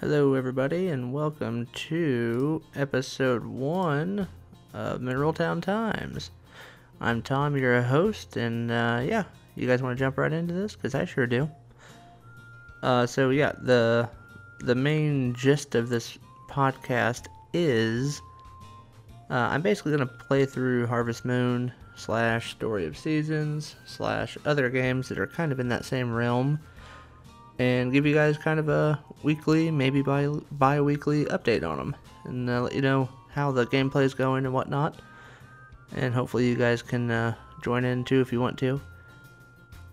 Hello, everybody, and welcome to episode one of Mineral Town Times. I'm Tom, your host, and uh, yeah, you guys want to jump right into this? Because I sure do. Uh, so yeah, the the main gist of this podcast is uh, I'm basically gonna play through Harvest Moon slash Story of Seasons slash other games that are kind of in that same realm and give you guys kind of a weekly, maybe bi bi-weekly update on them, and uh, let you know how the gameplay is going and whatnot. And hopefully you guys can uh, join in too if you want to.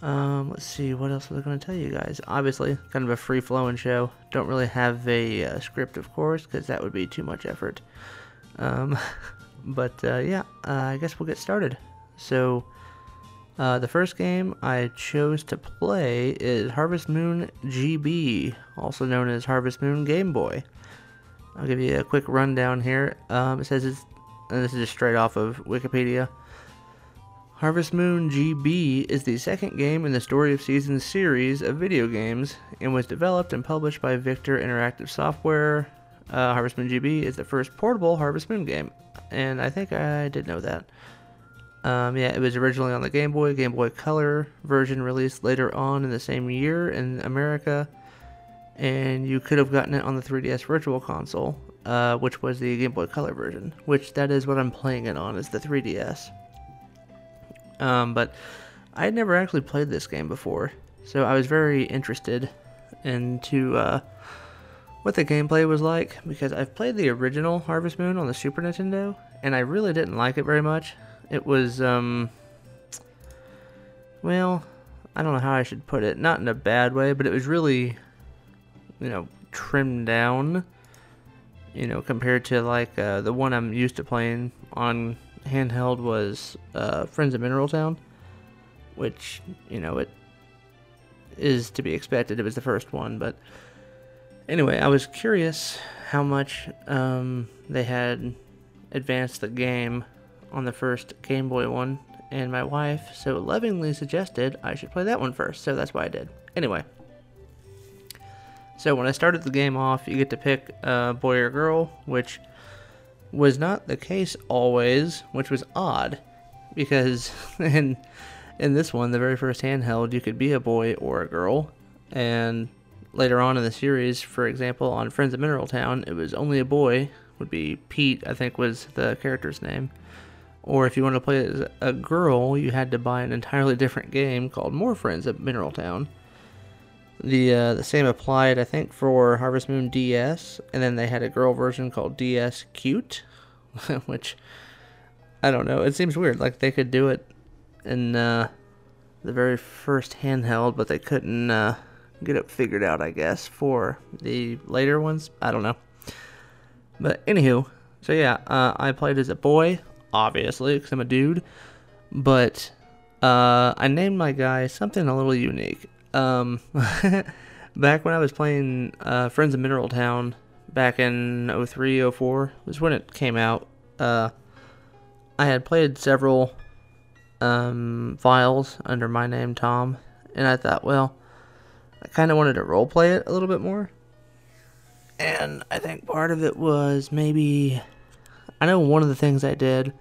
Um, let's see, what else was I going to tell you guys? Obviously, kind of a free-flowing show. Don't really have a uh, script, of course, because that would be too much effort. Um, but uh, yeah, uh, I guess we'll get started. So, uh, the first game I chose to play is Harvest Moon GB, also known as Harvest Moon Game Boy. I'll give you a quick rundown here. Um, it says it's, and this is just straight off of Wikipedia. Harvest Moon GB is the second game in the Story of Seasons series of video games and was developed and published by Victor Interactive Software. Uh, Harvest Moon GB is the first portable Harvest Moon game, and I think I did know that. Um, yeah, it was originally on the Game Boy, Game Boy Color version released later on in the same year in America, and you could have gotten it on the 3DS Virtual Console, uh, which was the Game Boy Color version, which that is what I'm playing it on, is the 3DS. Um, but I had never actually played this game before, so I was very interested into uh, what the gameplay was like because I've played the original Harvest Moon on the Super Nintendo, and I really didn't like it very much. It was, um, well, I don't know how I should put it. Not in a bad way, but it was really, you know, trimmed down, you know, compared to like uh, the one I'm used to playing on handheld was uh, Friends of Mineral Town, which, you know, it is to be expected. It was the first one, but anyway, I was curious how much um, they had advanced the game on the first Game Boy one, and my wife so lovingly suggested I should play that one first, so that's why I did. Anyway, so when I started the game off, you get to pick a boy or girl, which was not the case always, which was odd, because in in this one, the very first handheld, you could be a boy or a girl, and later on in the series, for example, on Friends of Mineral Town, it was only a boy. Would be Pete, I think was the character's name or if you wanted to play as a girl, you had to buy an entirely different game called More Friends at Mineral Town. The uh, the same applied, I think, for Harvest Moon DS, and then they had a girl version called DS Cute, which I don't know. It seems weird. Like they could do it in uh, the very first handheld, but they couldn't uh, get it figured out. I guess for the later ones, I don't know. But anywho, so yeah, uh, I played as a boy obviously, because I'm a dude. But uh, I named my guy something a little unique. Um, back when I was playing uh, Friends of Mineral Town back in 03, 04, was when it came out. Uh, I had played several um, files under my name, Tom, and I thought, well, I kind of wanted to roleplay it a little bit more. And I think part of it was maybe I know one of the things I did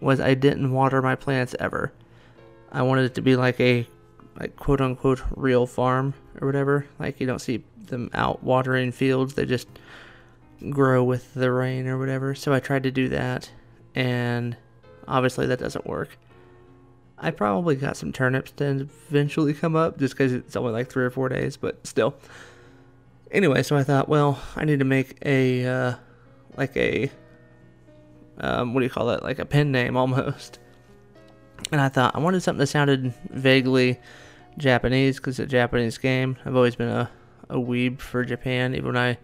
was I didn't water my plants ever. I wanted it to be like a like quote unquote real farm or whatever. Like you don't see them out watering fields, they just grow with the rain or whatever. So I tried to do that and obviously that doesn't work. I probably got some turnips to eventually come up just because it's only like three or four days, but still. Anyway, so I thought, well, I need to make a uh, like a um, what do you call it? Like a pen name almost. And I thought I wanted something that sounded vaguely Japanese because it's a Japanese game. I've always been a, a weeb for Japan, even when I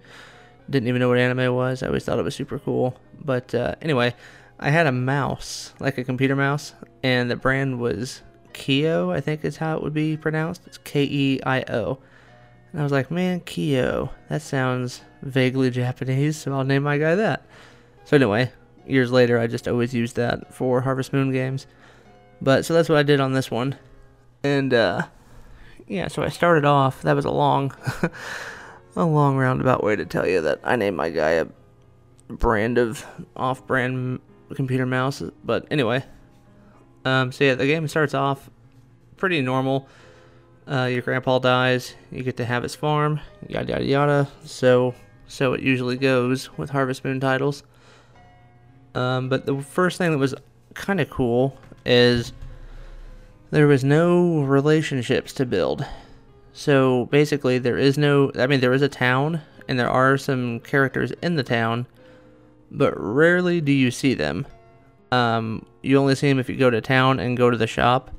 didn't even know what anime was. I always thought it was super cool. But uh, anyway, I had a mouse, like a computer mouse, and the brand was Keo, I think is how it would be pronounced. It's K E I O. And I was like, man, Keo, that sounds vaguely Japanese, so I'll name my guy that. So anyway, years later, I just always used that for Harvest Moon games. But so that's what I did on this one. And uh, yeah, so I started off. That was a long, a long roundabout way to tell you that I named my guy a brand of off-brand computer mouse. But anyway, um, so yeah, the game starts off pretty normal. Uh, your grandpa dies, you get to have his farm, yada yada yada. So so it usually goes with Harvest Moon titles. Um, but the first thing that was kind of cool is there was no relationships to build. So basically, there is no. I mean, there is a town, and there are some characters in the town, but rarely do you see them. Um, you only see them if you go to town and go to the shop.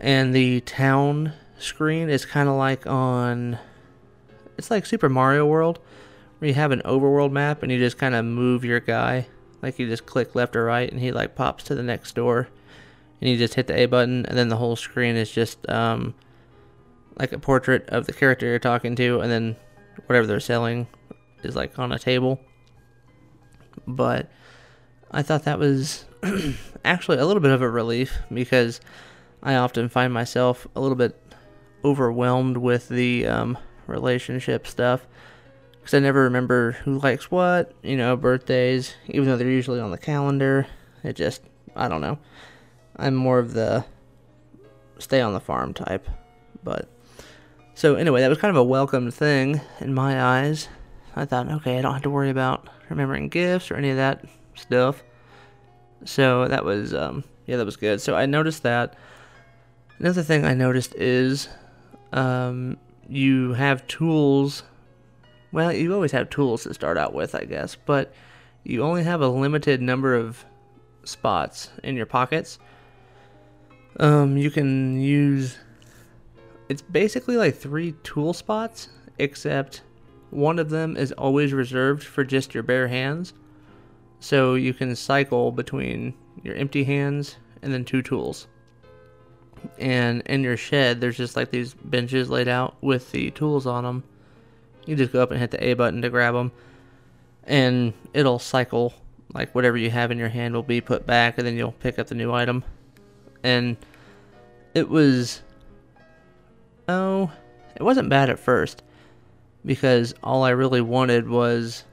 And the town screen is kind of like on. It's like Super Mario World, where you have an overworld map and you just kind of move your guy. Like you just click left or right, and he like pops to the next door, and you just hit the A button, and then the whole screen is just um, like a portrait of the character you're talking to, and then whatever they're selling is like on a table. But I thought that was actually a little bit of a relief because I often find myself a little bit overwhelmed with the um, relationship stuff because I never remember who likes what, you know, birthdays, even though they're usually on the calendar. It just, I don't know. I'm more of the stay on the farm type. But so anyway, that was kind of a welcome thing in my eyes. I thought, okay, I don't have to worry about remembering gifts or any of that stuff. So that was, um, yeah, that was good. So I noticed that. Another thing I noticed is um, you have tools. Well, you always have tools to start out with, I guess, but you only have a limited number of spots in your pockets. Um, you can use it's basically like three tool spots, except one of them is always reserved for just your bare hands. So you can cycle between your empty hands and then two tools. And in your shed, there's just like these benches laid out with the tools on them. You just go up and hit the A button to grab them, and it'll cycle like whatever you have in your hand will be put back, and then you'll pick up the new item. And it was Oh, it wasn't bad at first because all I really wanted was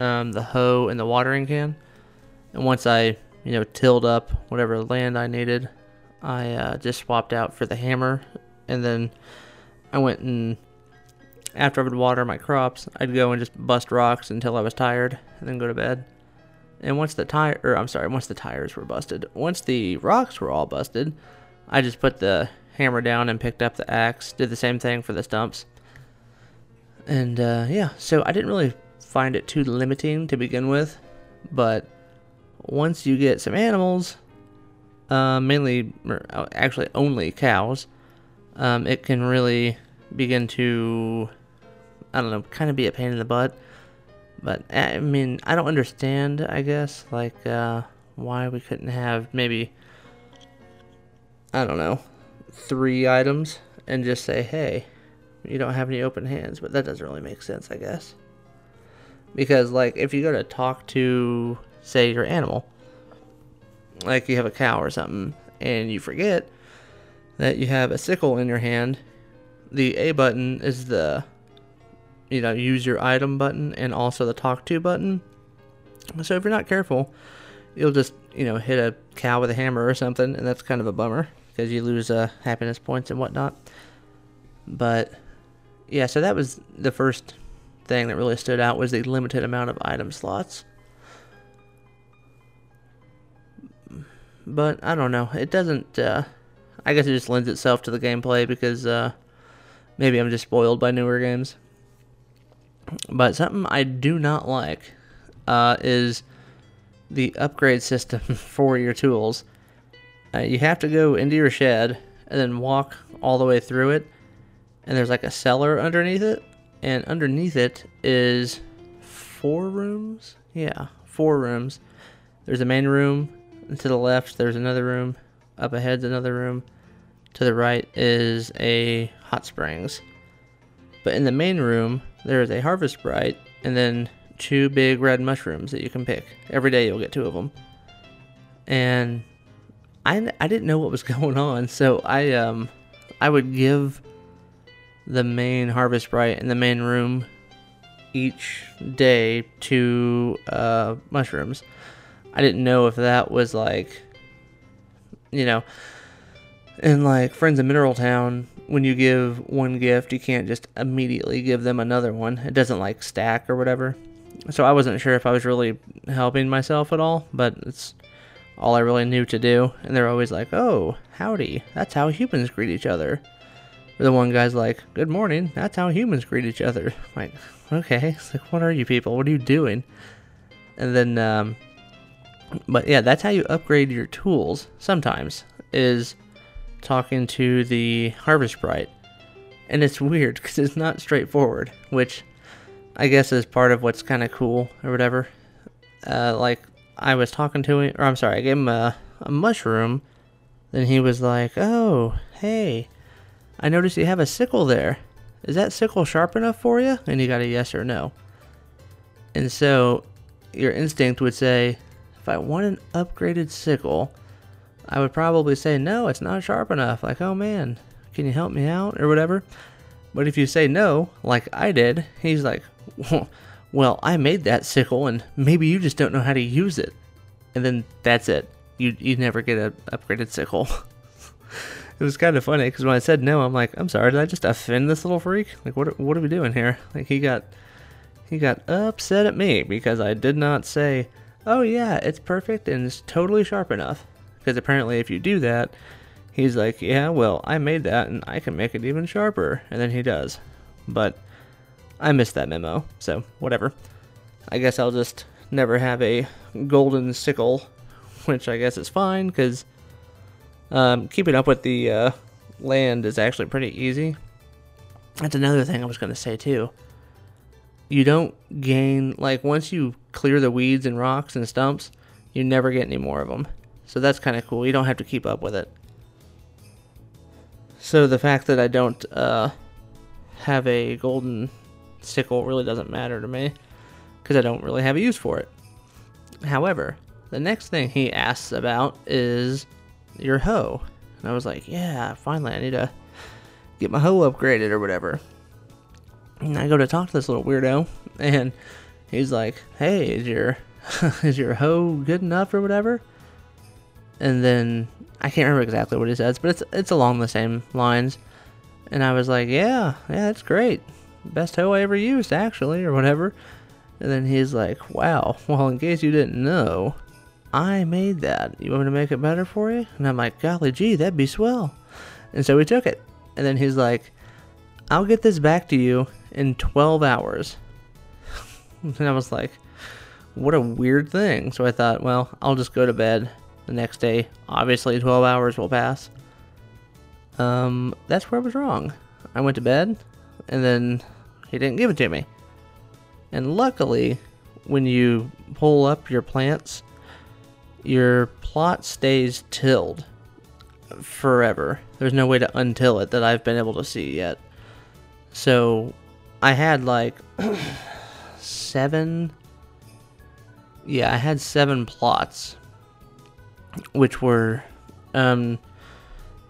um, the hoe and the watering can. And once I, you know, tilled up whatever land I needed, I uh, just swapped out for the hammer. And then I went and, after I would water my crops, I'd go and just bust rocks until I was tired and then go to bed. And once the tire, or I'm sorry, once the tires were busted, once the rocks were all busted, I just put the hammer down and picked up the axe. Did the same thing for the stumps. And uh, yeah, so I didn't really find it too limiting to begin with, but once you get some animals, uh, mainly, actually only cows, um, it can really begin to, I don't know, kind of be a pain in the butt. But I mean, I don't understand, I guess, like uh, why we couldn't have maybe, I don't know, three items and just say, hey, you don't have any open hands. But that doesn't really make sense, I guess. Because, like, if you go to talk to, say, your animal, like you have a cow or something, and you forget that you have a sickle in your hand, the A button is the, you know, use your item button and also the talk to button. So if you're not careful, you'll just, you know, hit a cow with a hammer or something, and that's kind of a bummer because you lose uh, happiness points and whatnot. But yeah, so that was the first thing that really stood out was the limited amount of item slots. But I don't know. It doesn't. Uh, I guess it just lends itself to the gameplay because uh, maybe I'm just spoiled by newer games. But something I do not like uh, is the upgrade system for your tools. Uh, you have to go into your shed and then walk all the way through it. And there's like a cellar underneath it. And underneath it is four rooms. Yeah, four rooms. There's a main room. And to the left, there's another room. Up ahead's another room. To the right is a hot springs. But in the main room, there is a harvest sprite and then two big red mushrooms that you can pick. Every day you'll get two of them. And I, I didn't know what was going on, so I um I would give the main harvest sprite in the main room each day two uh, mushrooms. I didn't know if that was like, you know, in like Friends of Mineral Town, when you give one gift, you can't just immediately give them another one. It doesn't like stack or whatever. So I wasn't sure if I was really helping myself at all, but it's all I really knew to do. And they're always like, oh, howdy. That's how humans greet each other. Or the one guy's like, good morning. That's how humans greet each other. I'm like, okay. It's like, what are you people? What are you doing? And then, um, but yeah, that's how you upgrade your tools sometimes, is talking to the Harvest Sprite. And it's weird because it's not straightforward, which I guess is part of what's kind of cool or whatever. Uh, like, I was talking to him, or I'm sorry, I gave him a, a mushroom. Then he was like, oh, hey, I noticed you have a sickle there. Is that sickle sharp enough for you? And he got a yes or no. And so your instinct would say, if I want an upgraded sickle, I would probably say, no, it's not sharp enough. Like, oh man, can you help me out or whatever? But if you say no, like I did, he's like, well, I made that sickle and maybe you just don't know how to use it. And then that's it. You, you never get an upgraded sickle. it was kind of funny because when I said no, I'm like, I'm sorry, did I just offend this little freak? Like, what, what are we doing here? Like, he got, he got upset at me because I did not say, oh yeah, it's perfect and it's totally sharp enough. Because apparently, if you do that, he's like, yeah, well, I made that and I can make it even sharper. And then he does. But I missed that memo, so whatever. I guess I'll just never have a golden sickle, which I guess is fine because um, keeping up with the uh, land is actually pretty easy. That's another thing I was going to say too. You don't gain, like, once you clear the weeds and rocks and stumps, you never get any more of them. So that's kind of cool. You don't have to keep up with it. So the fact that I don't uh, have a golden sickle really doesn't matter to me because I don't really have a use for it. However, the next thing he asks about is your hoe. And I was like, yeah, finally, I need to get my hoe upgraded or whatever. And I go to talk to this little weirdo, and he's like, hey, is your is your hoe good enough or whatever? And then I can't remember exactly what he says, but it's it's along the same lines. And I was like, yeah, yeah, that's great, best hoe I ever used, actually, or whatever. And then he's like, wow, well, in case you didn't know, I made that. You want me to make it better for you? And I'm like, golly gee, that'd be swell. And so we took it. And then he's like, I'll get this back to you in 12 hours. and I was like, what a weird thing. So I thought, well, I'll just go to bed the next day. Obviously, 12 hours will pass. Um, that's where I was wrong. I went to bed, and then he didn't give it to me. And luckily, when you pull up your plants, your plot stays tilled forever. There's no way to untill it that I've been able to see yet. So I had like seven. Yeah, I had seven plots which were um,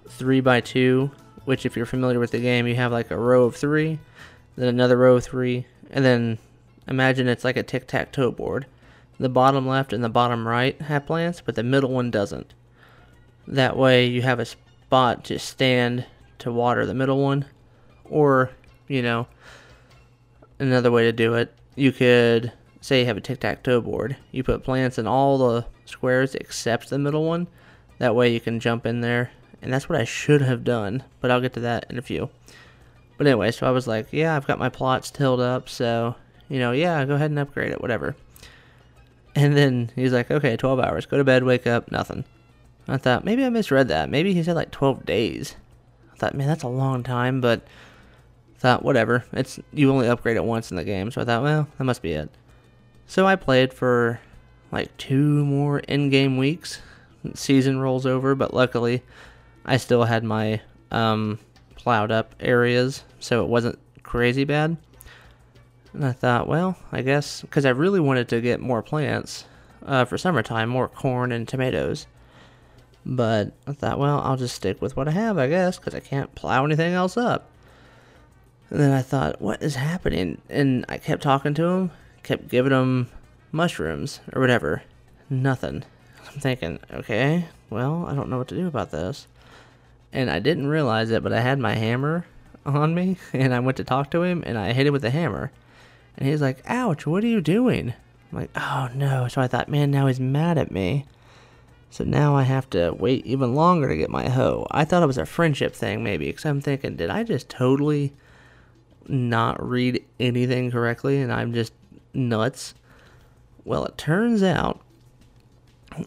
three by two. Which, if you're familiar with the game, you have like a row of three, then another row of three, and then imagine it's like a tic tac toe board. The bottom left and the bottom right have plants, but the middle one doesn't. That way, you have a spot to stand to water the middle one, or you know, another way to do it, you could say you have a tic tac toe board. You put plants in all the squares except the middle one. That way you can jump in there. And that's what I should have done, but I'll get to that in a few. But anyway, so I was like, yeah, I've got my plots tilled up, so, you know, yeah, go ahead and upgrade it, whatever. And then he's like, okay, 12 hours. Go to bed, wake up, nothing. I thought, maybe I misread that. Maybe he said like 12 days. I thought, man, that's a long time, but thought, whatever. It's You only upgrade it once in the game, so I thought, well, that must be it. So I played for like two more in-game weeks. Season rolls over, but luckily, I still had my um, plowed up areas, so it wasn't crazy bad. And I thought, well, I guess because I really wanted to get more plants uh, for summertime, more corn and tomatoes. But I thought, well, I'll just stick with what I have, I guess, because I can't plow anything else up. And then I thought, what is happening? And I kept talking to him, kept giving him mushrooms or whatever. Nothing. I'm thinking, okay, well, I don't know what to do about this. And I didn't realize it, but I had my hammer on me, and I went to talk to him, and I hit him with the hammer. And he's like, ouch, what are you doing? I'm like, oh no. So I thought, man, now he's mad at me. So now I have to wait even longer to get my hoe. I thought it was a friendship thing, maybe, because I'm thinking, did I just totally not read anything correctly and I'm just nuts? Well, it turns out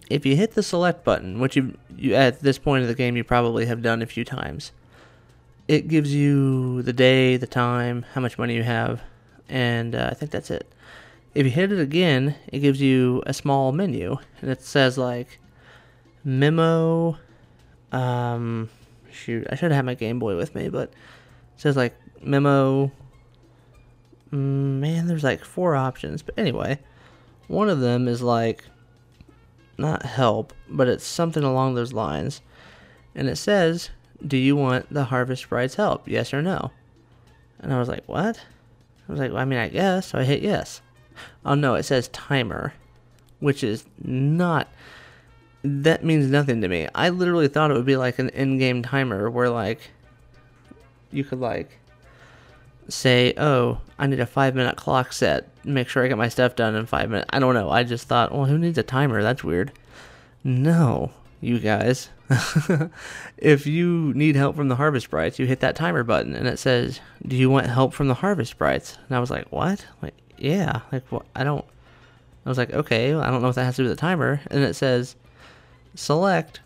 if you hit the select button, which you, you at this point of the game you probably have done a few times, it gives you the day, the time, how much money you have, and uh, I think that's it. If you hit it again, it gives you a small menu, and it says like memo. Um, shoot, I should have my Game Boy with me, but it says like memo. Mm, man, there's like four options, but anyway, one of them is like not help, but it's something along those lines, and it says, "Do you want the Harvest Sprite's help? Yes or no?" And I was like, "What?" I was like, well, "I mean, I guess." So I hit yes. Oh no, it says timer, which is not that means nothing to me. I literally thought it would be like an in-game timer where like you could like say, "Oh, I need a 5-minute clock set. Make sure I get my stuff done in 5 minutes." I don't know. I just thought, "Well, who needs a timer? That's weird." No, you guys. if you need help from the Harvest Sprites, you hit that timer button and it says, "Do you want help from the Harvest Sprites?" And I was like, "What?" Like, "Yeah." Like, what? I don't I was like, "Okay, I don't know what that has to do with the timer." And it says select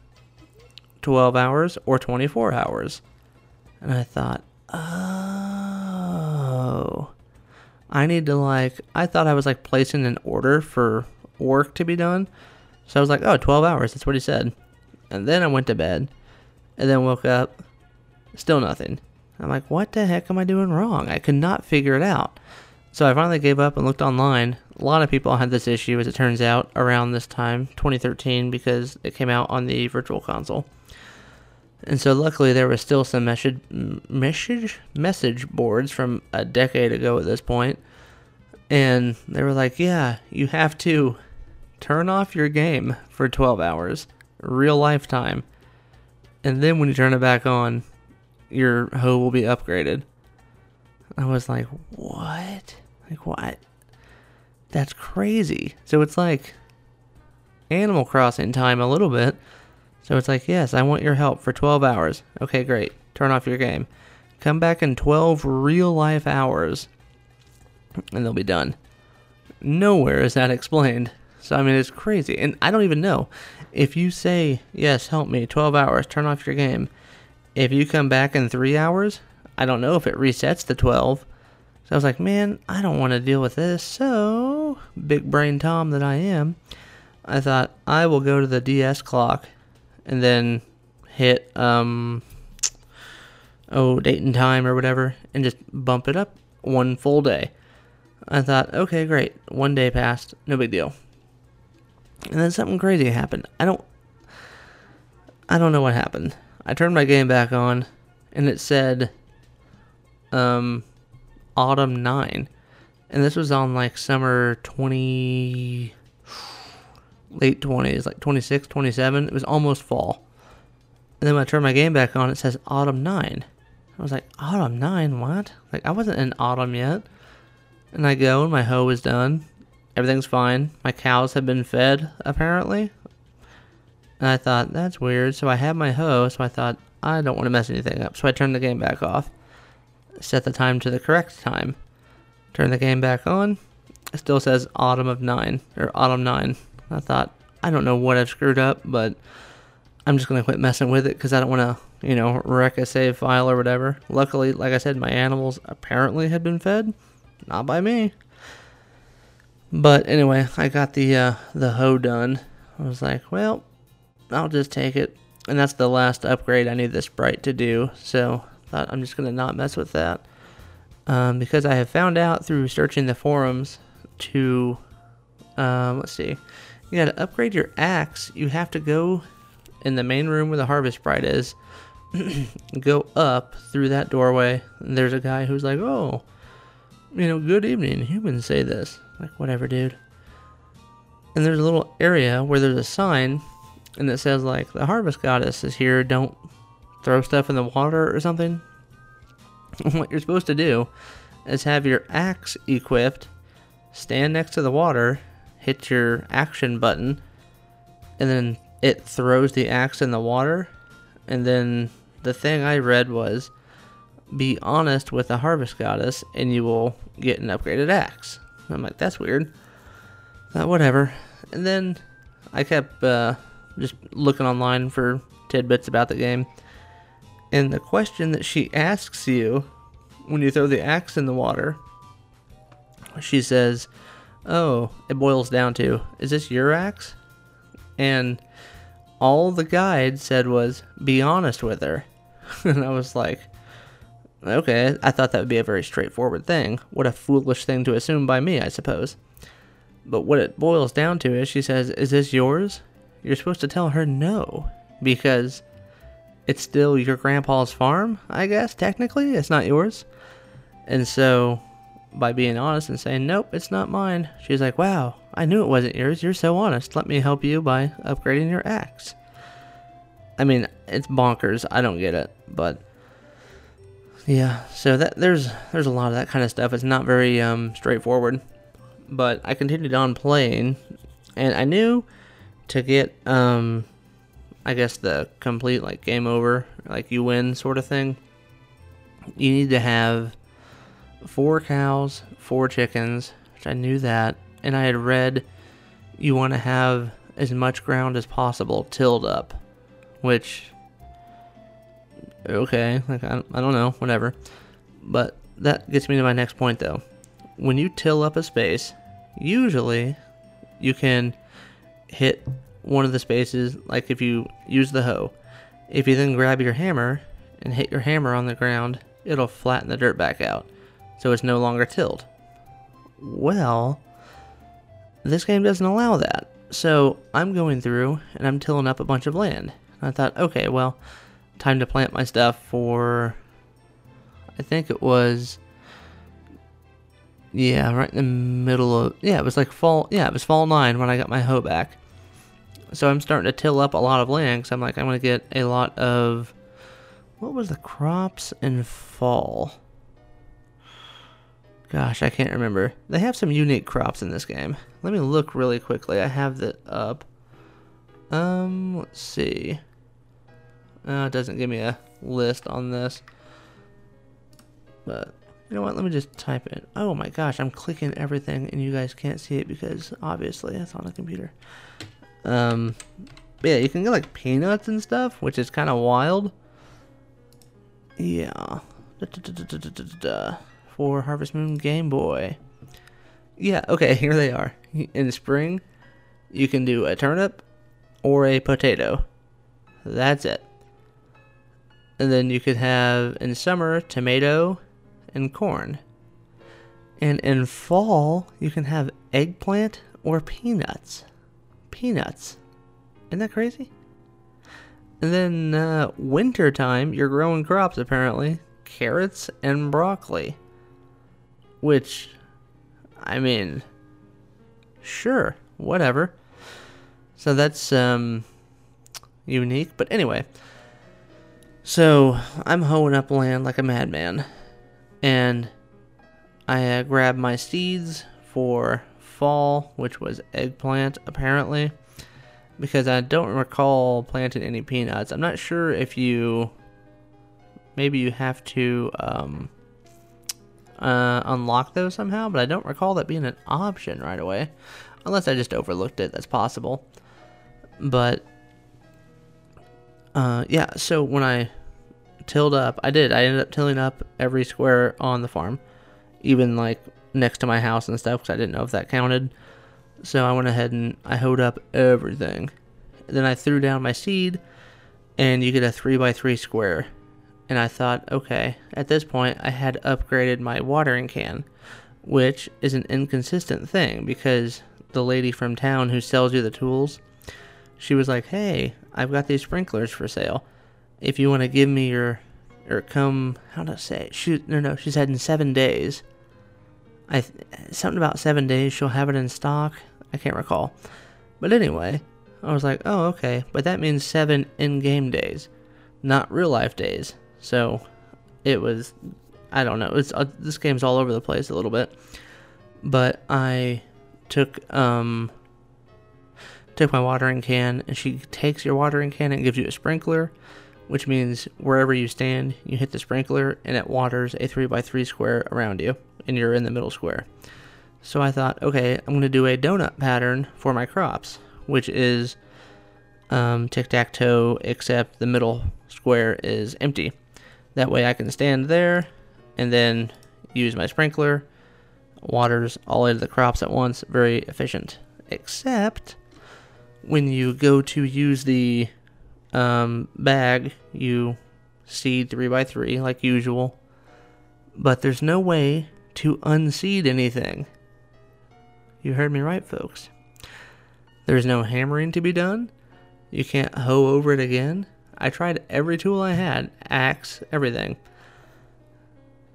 12 hours or 24 hours. And I thought, oh, I need to like, I thought I was like placing an order for work to be done. So I was like, oh, 12 hours. That's what he said. And then I went to bed and then woke up, still nothing. I'm like, what the heck am I doing wrong? I could not figure it out. So I finally gave up and looked online. A lot of people had this issue, as it turns out, around this time, 2013, because it came out on the Virtual Console. And so luckily there was still some message message message boards from a decade ago at this point. And they were like, "Yeah, you have to turn off your game for 12 hours, real lifetime. And then when you turn it back on, your hoe will be upgraded." I was like, "What?" Like, what? That's crazy. So it's like Animal Crossing time a little bit. So it's like, yes, I want your help for 12 hours. Okay, great. Turn off your game. Come back in 12 real life hours and they'll be done. Nowhere is that explained. So, I mean, it's crazy. And I don't even know. If you say, yes, help me, 12 hours, turn off your game. If you come back in three hours, I don't know if it resets to 12 so I was like, man, I don't want to deal with this. So, big brain Tom that I am, I thought I will go to the DS clock and then hit, um, oh, date and time or whatever and just bump it up one full day. I thought, okay, great. One day passed. No big deal. And then something crazy happened. I don't, I don't know what happened. I turned my game back on and it said, um, Autumn 9. And this was on like summer 20. Late 20s, like 26, 27. It was almost fall. And then when I turned my game back on, it says Autumn 9. I was like, Autumn 9? What? Like, I wasn't in autumn yet. And I go, and my hoe is done. Everything's fine. My cows have been fed, apparently. And I thought, that's weird. So I had my hoe, so I thought, I don't want to mess anything up. So I turned the game back off set the time to the correct time. Turn the game back on. It still says autumn of 9, or autumn 9. I thought, I don't know what I've screwed up, but I'm just going to quit messing with it because I don't want to, you know, wreck a save file or whatever. Luckily, like I said, my animals apparently had been fed. Not by me. But anyway, I got the uh, the hoe done. I was like, well, I'll just take it. And that's the last upgrade I need the sprite to do. So Thought I'm just going to not mess with that. Um, because I have found out through searching the forums to, um, let's see, you got to upgrade your axe. You have to go in the main room where the harvest sprite is, go up through that doorway, and there's a guy who's like, "Oh, you know, good evening. Humans say this." Like, whatever, dude. And there's a little area where there's a sign, and it says like, "The harvest goddess is here. Don't throw stuff in the water or something." what you're supposed to do is have your axe equipped, stand next to the water, hit your action button, and then it throws the axe in the water. And then the thing I read was be honest with the harvest goddess and you will get an upgraded axe. I'm like, that's weird. Uh, whatever. And then I kept uh, just looking online for tidbits about the game. And the question that she asks you when you throw the axe in the water, she says, Oh, it boils down to, is this your axe? And all the guide said was, be honest with her. and I was like, okay, I thought that would be a very straightforward thing. What a foolish thing to assume by me, I suppose. But what it boils down to is she says, Is this yours? You're supposed to tell her no, because it's still your grandpa's farm, I guess, technically. It's not yours. And so, by being honest and saying, Nope, it's not mine, she's like, Wow, I knew it wasn't yours. You're so honest. Let me help you by upgrading your axe. I mean, it's bonkers. I don't get it, but yeah. So that there's there's a lot of that kind of stuff. It's not very um, straightforward, but I continued on playing, and I knew to get um, I guess the complete like game over, like you win sort of thing. You need to have four cows, four chickens, which I knew that, and I had read you want to have as much ground as possible tilled up, which okay, like I, I don't know, whatever. But that gets me to my next point though. When you till up a space, usually you can hit one of the spaces, like if you use the hoe. If you then grab your hammer and hit your hammer on the ground, it'll flatten the dirt back out. So it's no longer tilled. Well, this game doesn't allow that. So I'm going through and I'm tilling up a bunch of land. And I thought, okay, well, time to plant my stuff for I think it was yeah, right in the middle of yeah, it was like fall yeah, it was fall 9 when I got my hoe back. So I'm starting to till up a lot of land cuz I'm like I'm going to get a lot of what was the crops in fall? Gosh, I can't remember. They have some unique crops in this game. Let me look really quickly. I have that up. Um, let's see. Uh, it doesn't give me a list on this. But, you know what? Let me just type it. Oh my gosh, I'm clicking everything and you guys can't see it because obviously it's on a computer. Um, yeah, you can get like peanuts and stuff, which is kind of wild. Yeah. Da, da, da, For Harvest Moon Game Boy. Yeah, okay, here they are. In spring, you can do a turnip or a potato. That's it. And then you could have in summer tomato and corn. And in fall, you can have eggplant or peanuts. Peanuts. Isn't that crazy? And then uh, winter time, you're growing crops apparently carrots and broccoli. Which, I mean, sure, whatever. So that's um, unique. But anyway, so I'm hoeing up land like a madman, and I uh, grabbed my seeds for fall, which was eggplant apparently, because I don't recall planting any peanuts. I'm not sure if you maybe you have to um, uh, unlock those somehow, but I don't recall that being an option right away, unless I just overlooked it. That's possible, but uh, yeah, so when I tilled up, I did. I ended up tilling up every square on the farm, even like next to my house and stuff, because I didn't know if that counted. So I went ahead and I hoed up everything. Then I threw down my seed, and you get a 3x3 square. And I thought, okay, at this point, I had upgraded my watering can, which is an inconsistent thing because the lady from town who sells you the tools, she was like, hey, I've got these sprinklers for sale. if you want to give me your or come how to say it? shoot no no she said in seven days. I something about seven days she'll have it in stock. I can't recall. But anyway i was like oh okay. But that means seven in-game days not real life days so it was i don't know it's uh, this game's all over the place a little bit but i took um took my watering can and she takes your watering can and gives you a sprinkler which means wherever you stand, you hit the sprinkler and it waters a 3x3 square around you, and you're in the middle square. So I thought, okay, I'm to do a donut pattern for my crops, which is um, tic tac toe, except the middle square is empty. That way I can stand there and then use my sprinkler, waters all of the crops at once, very efficient. Except when you go to use the um, bag, you seed 3x3 like usual, but there's no way to unseed anything. You heard me right, folks. There's no hammering to be done. You can't hoe over it again. I tried every tool I had axe, everything.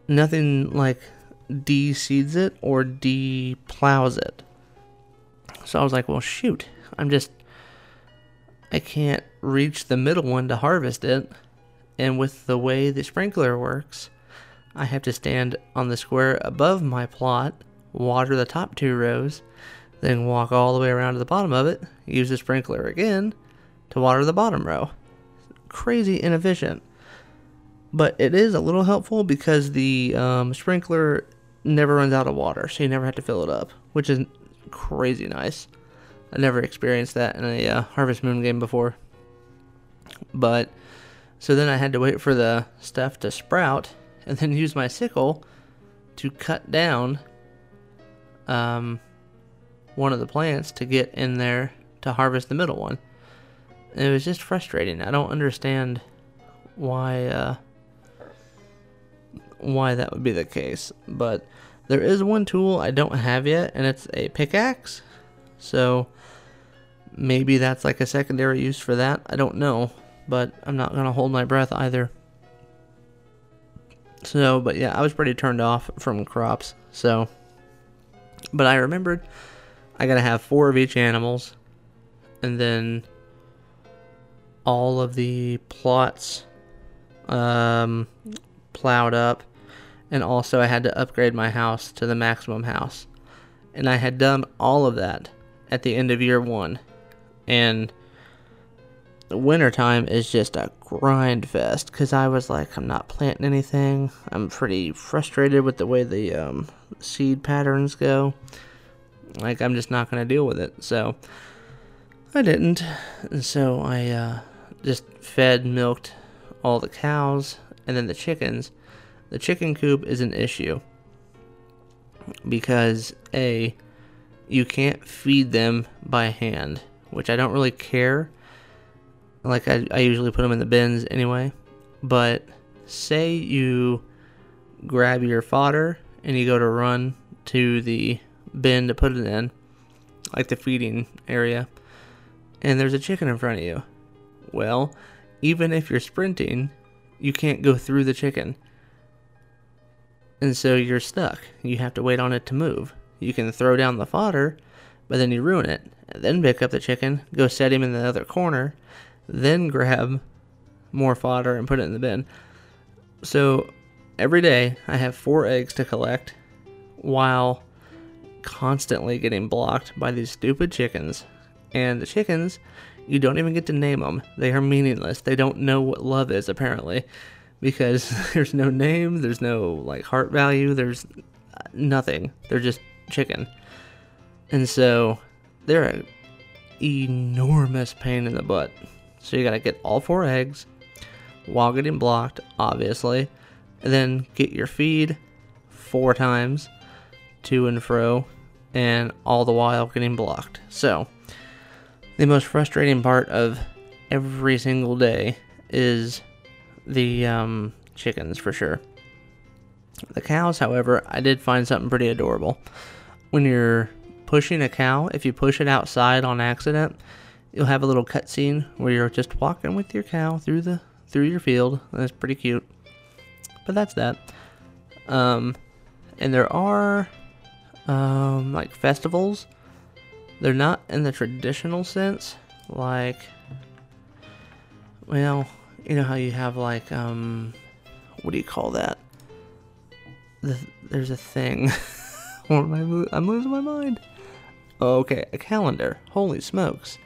Nothing like de seeds it or de plows it. So I was like, well, shoot. I'm just I can't reach the middle one to harvest it. And with the way the sprinkler works, I have to stand on the square above my plot, water the top two rows, then walk all the way around to the bottom of it, use the sprinkler again to water the bottom row. Crazy inefficient. But it is a little helpful because the um, sprinkler never runs out of water, so you never have to fill it up, which is crazy nice. I never experienced that in a uh, Harvest Moon game before. But so then I had to wait for the stuff to sprout and then use my sickle to cut down um, one of the plants to get in there to harvest the middle one. It was just frustrating. I don't understand why uh, why that would be the case, but there is one tool I don't have yet, and it's a pickaxe. So maybe that's like a secondary use for that. I don't know, but I'm not to hold my breath either. So, but yeah, I was pretty turned off from crops. So, but I remembered I got to have four of each animals and then all of the plots um, plowed up and also I had to upgrade my house to the maximum house. And I had done all of that at the end of year 1 and the wintertime is just a grind fest because I was like, I'm not planting anything. I'm pretty frustrated with the way the um, seed patterns go. Like, I'm just not going to deal with it. So, I didn't. And so, I uh, just fed, milked all the cows and then the chickens. The chicken coop is an issue because, A, you can't feed them by hand which I don't really care. Like, I, I usually put them in the bins anyway. But say you grab your fodder and you go to run to the bin to put it in, like the feeding area, and there's a chicken in front of you. Well, even if you're sprinting, you can't go through the chicken. And so you're stuck. You have to wait on it to move. You can throw down the fodder, but then you ruin it then pick up the chicken, go set him in the other corner, then grab more fodder and put it in the bin. So every day I have four eggs to collect while constantly getting blocked by these stupid chickens. And the chickens, you don't even get to name them. They are meaningless. They don't know what love is, apparently, because there's no name, there's no like heart value, there's uh, nothing. They're just chicken. And so they're an enormous pain in the butt. So you gotta get all four eggs while getting blocked, obviously, and then get your feed four times to and fro, and all the while getting blocked. So, the most frustrating part of every single day is the um, chickens for sure. The cows, however, I did find something pretty adorable. When you're pushing a cow, if you push it outside on accident, you'll have a little cutscene where you're just walking with your cow through the through your field. That's pretty cute. But that's that. Um, and there are um, like festivals. They're not in the traditional sense, like well, you know how you have like um, what do you call that? The, there's a thing. am I I'm losing my mind. Oh, okay, a calendar. Holy smokes!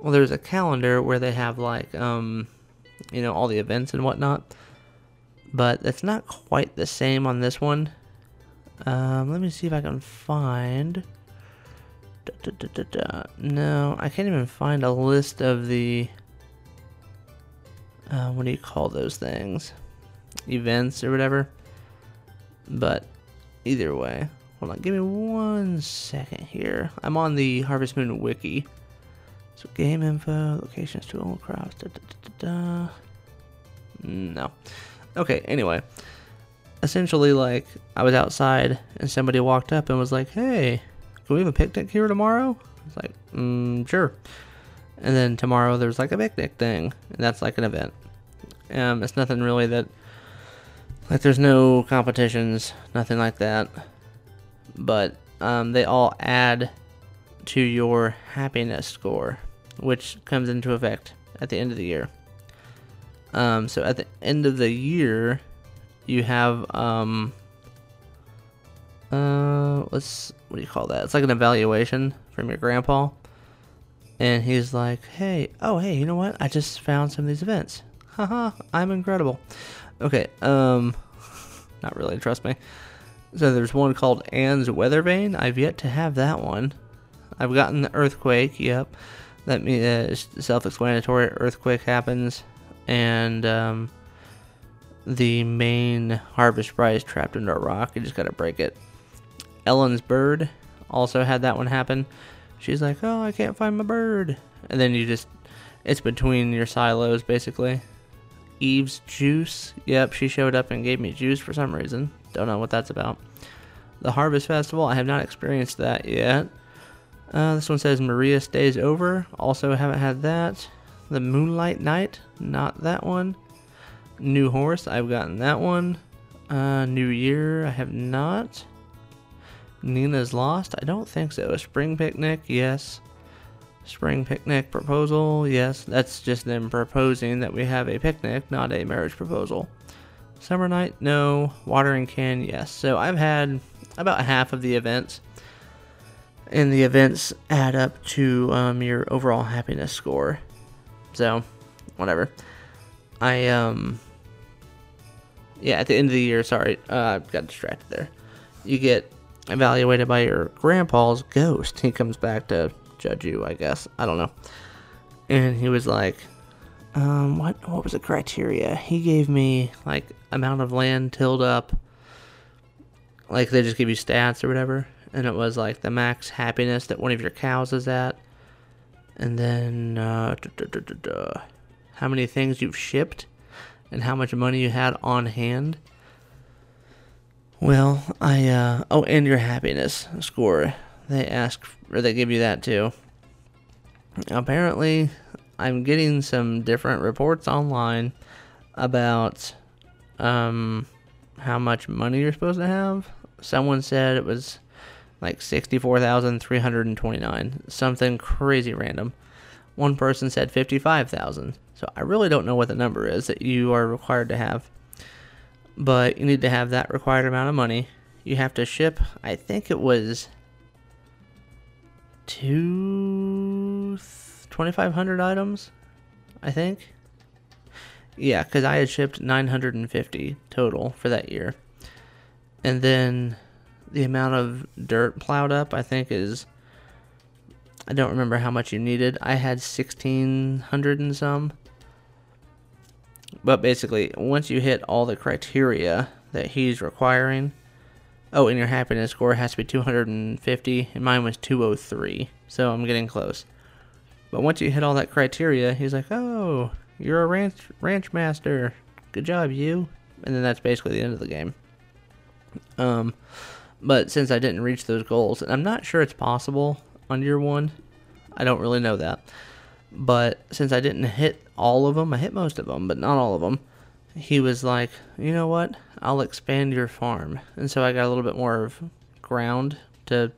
Well, there's a calendar where they have like um, you know, all the events and whatnot. But it's not quite the same on this one. Um, let me see if I can find. Da, da, da, no, I can't even find a list of the. Uh, what do you call those things? Events or whatever. But either way, hold on, give me one second here. I'm on the Harvest Moon wiki. So game info, locations to old crops. No. Okay, anyway. Essentially, like, I was outside and somebody walked up and was like, hey, can we have a picnic here tomorrow? It's like, mm, sure. And then tomorrow there's like a picnic thing, and that's like an event. Um, it's nothing really that, like, there's no competitions, nothing like that. But um, they all add to your happiness score, which comes into effect at the end of the year. Um, so at the end of the year, you have um, uh, let's what do you call that? It's like an evaluation from your grandpa, and he's like, "Hey, oh hey, you know what? I just found some of these events. Haha, I'm incredible." Okay, um, not really. Trust me. So there's one called Ann's Weather Vane. I've yet to have that one. I've gotten the earthquake. Yep, that means uh, self-explanatory. Earthquake happens and um, the main Harvest Sprite's trapped under a rock. You just gotta break it. Ellen's bird also had that one happen. She's like, "Oh, I can't find my bird," and then you just it's between your silos basically. Eve's juice. Yep, she showed up and gave me juice for some reason. Don't know what that's about. The Harvest Festival. I have not experienced that yet. Uh, this one says Maria stays over. Also haven't had that. The Moonlight Night, not that one. New Horse, I've gotten that one. Uh, New Year, I have not. Nina's Lost, I don't think so. A Spring Picnic, yes. Spring Picnic Proposal, yes. That's just them proposing that we have a picnic, not a marriage proposal. Summer Night, no. Watering Can, yes. So I've had about half of the events. And the events add up to um, your overall happiness score. So, whatever. I um yeah, at the end of the year, sorry, uh, I got distracted there. You get evaluated by your grandpa's ghost. He comes back to judge you, I guess. I don't know. And he was like, um, what what was the criteria? He gave me like amount of land tilled up. Like they just give you stats or whatever, and it was like the max happiness that one of your cows is at, and then uh, how many things you've shipped and how much money you had on hand. Well, I uh, oh, and your happiness score. They ask or they give you that too. Apparently, I'm getting some different reports online about um how much money you're supposed to have. Someone said it was like 64,329, something crazy random. One person said 55,000. So I really don't know what the number is that you are required to have. But you need to have that required amount of money. You have to ship, I think it was two 2500 items, I think. Yeah, cuz I had shipped 950 total for that year. And then the amount of dirt plowed up, I think, is. I don't remember how much you needed. I had 1600 and some. But basically, once you hit all the criteria that he's requiring, oh, and your happiness score has to be 250, and mine was 203, so I'm getting close. But once you hit all that criteria, he's like, oh, you're a ranch ranch master. Good job, you. And then that's basically the end of the game. Um, but since I didn't reach those goals, and I'm not sure it's possible on year one, I don't really know that. But since I didn't hit all of them, I hit most of them, but not all of them. He was like, you know what? I'll expand your farm. And so I got a little bit more of ground to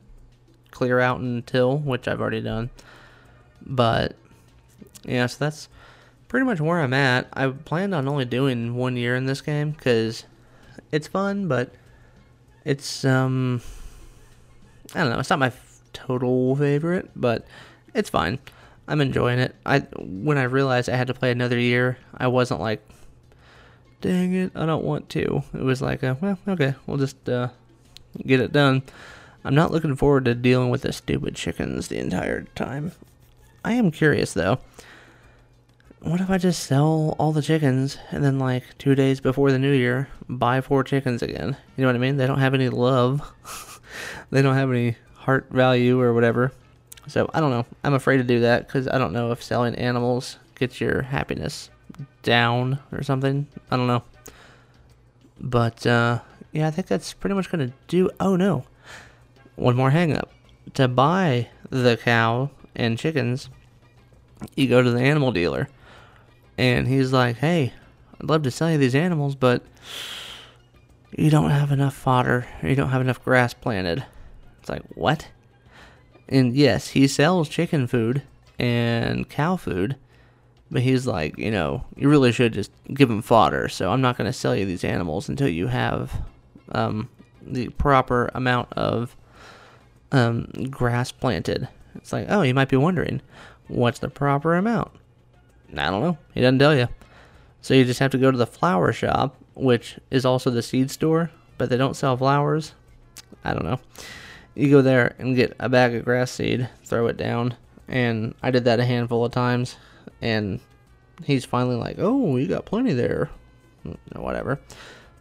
clear out and till, which I've already done. But yeah, so that's pretty much where I'm at. I planned on only doing one year in this game because it's fun, but it's um I don't know. It's not my total favorite, but it's fine. I'm enjoying it. I when I realized I had to play another year, I wasn't like, dang it, I don't want to. It was like, a, well, okay, we'll just uh, get it done. I'm not looking forward to dealing with the stupid chickens the entire time. I am curious though. What if I just sell all the chickens and then, like, two days before the new year, buy four chickens again? You know what I mean? They don't have any love, they don't have any heart value or whatever. So I don't know. I'm afraid to do that because I don't know if selling animals gets your happiness down or something. I don't know. But uh, yeah, I think that's pretty much gonna do. Oh no, one more hang up. To buy the cow and chickens, you go to the animal dealer, and he's like, "Hey, I'd love to sell you these animals, but you don't have enough fodder. You don't have enough grass planted." It's like, what? And yes, he sells chicken food and cow food, but he's like, you know, you really should just give him fodder. So I'm not going to sell you these animals until you have um, the proper amount of um, grass planted. It's like, oh, you might be wondering, what's the proper amount? I don't know. He doesn't tell you. So you just have to go to the flower shop, which is also the seed store, but they don't sell flowers. I don't know you go there and get a bag of grass seed, throw it down, and I did that a handful of times, and he's finally like, "Oh, you got plenty there," whatever.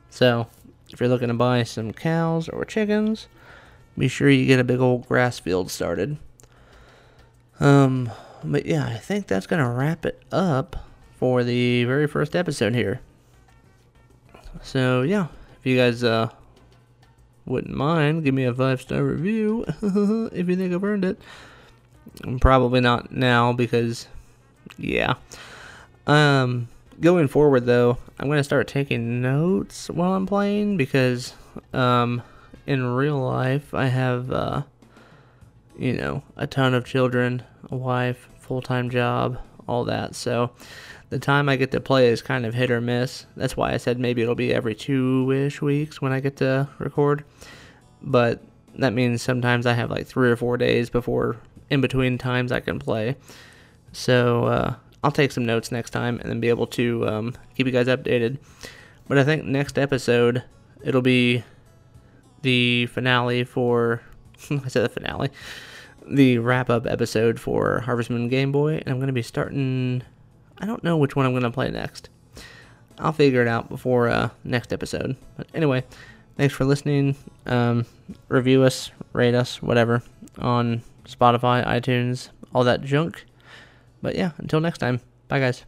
So, if you're looking to buy some cows or chickens, be sure you get a big old grass field started. Um, but yeah, I think that's gonna wrap it up for the very first episode here. So yeah, if you guys uh wouldn't mind, give me a five star review if you think I've earned it. I'm Probably not now because, yeah. Um, going forward though, I'm gonna start taking notes while I'm playing because, um, in real life I have, uh, you know, a ton of children, a wife, full time job, all that. So, the time I get to play is kind of hit or miss. That's why I said maybe it'll be every two ish weeks when I get to record. But that means sometimes I have like three or four days before in between times I can play. So uh, I'll take some notes next time and then be able to um, keep you guys updated. But I think next episode it'll be the finale for. I said the finale. The wrap up episode for Harvest Moon Game Boy, and I'm going to be starting I don't know which one I'm going to play next. I'll figure it out before uh, next episode. But anyway, thanks for listening. Um, review us, rate us, whatever, on Spotify, iTunes, all that junk. But yeah, until next time. Bye, guys.